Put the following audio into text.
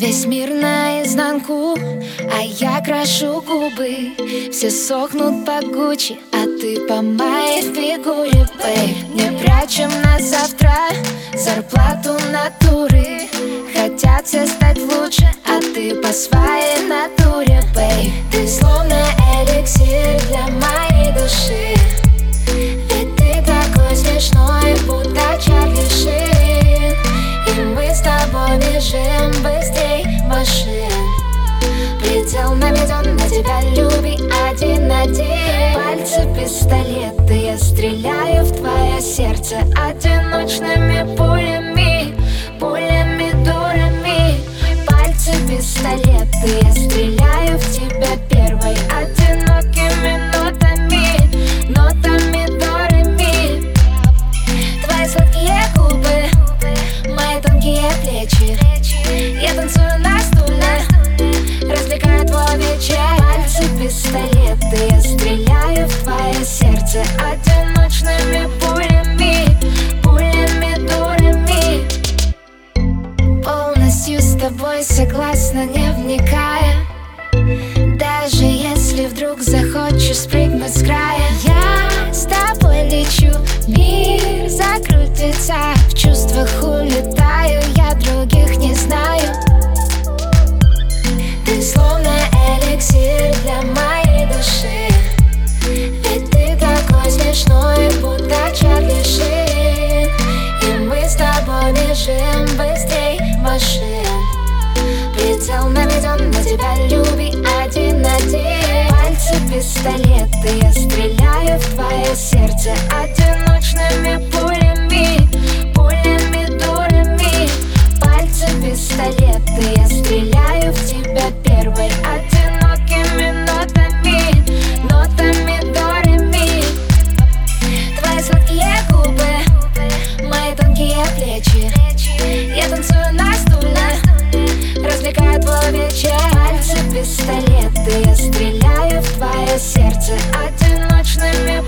Весь мир наизнанку, а я крашу губы. Все сохнут по Гуччи, а ты по моей фигуре, бэй Не прячем на завтра зарплату натуры. Хотят все стать лучше, а ты по своей натуре, тобой бежим быстрее машин. Предел наведен на тебя, люби один один. Пальцы пистолеты, я стреляю в твое сердце Одиночными пулями, закрутится В чувствах улетаю, я других не знаю. Ты словно эликсир для моей души. Бежим быстрей машин. Прицел наведен на тебя, люби один-один Пальцы пистолеты, я стреляю в твое сердце Одиночными пулями, ми, пулями, дурами. Пальцы пистолеты Я стреляю в тебя первой Одинокими нотами Нотами, дурами. Твои сладкие губы Мои тонкие плечи. Я танцую на стуле Развлекаю твой вечер. Пальцы пистолеты Я стреляю в твое сердце Одиночными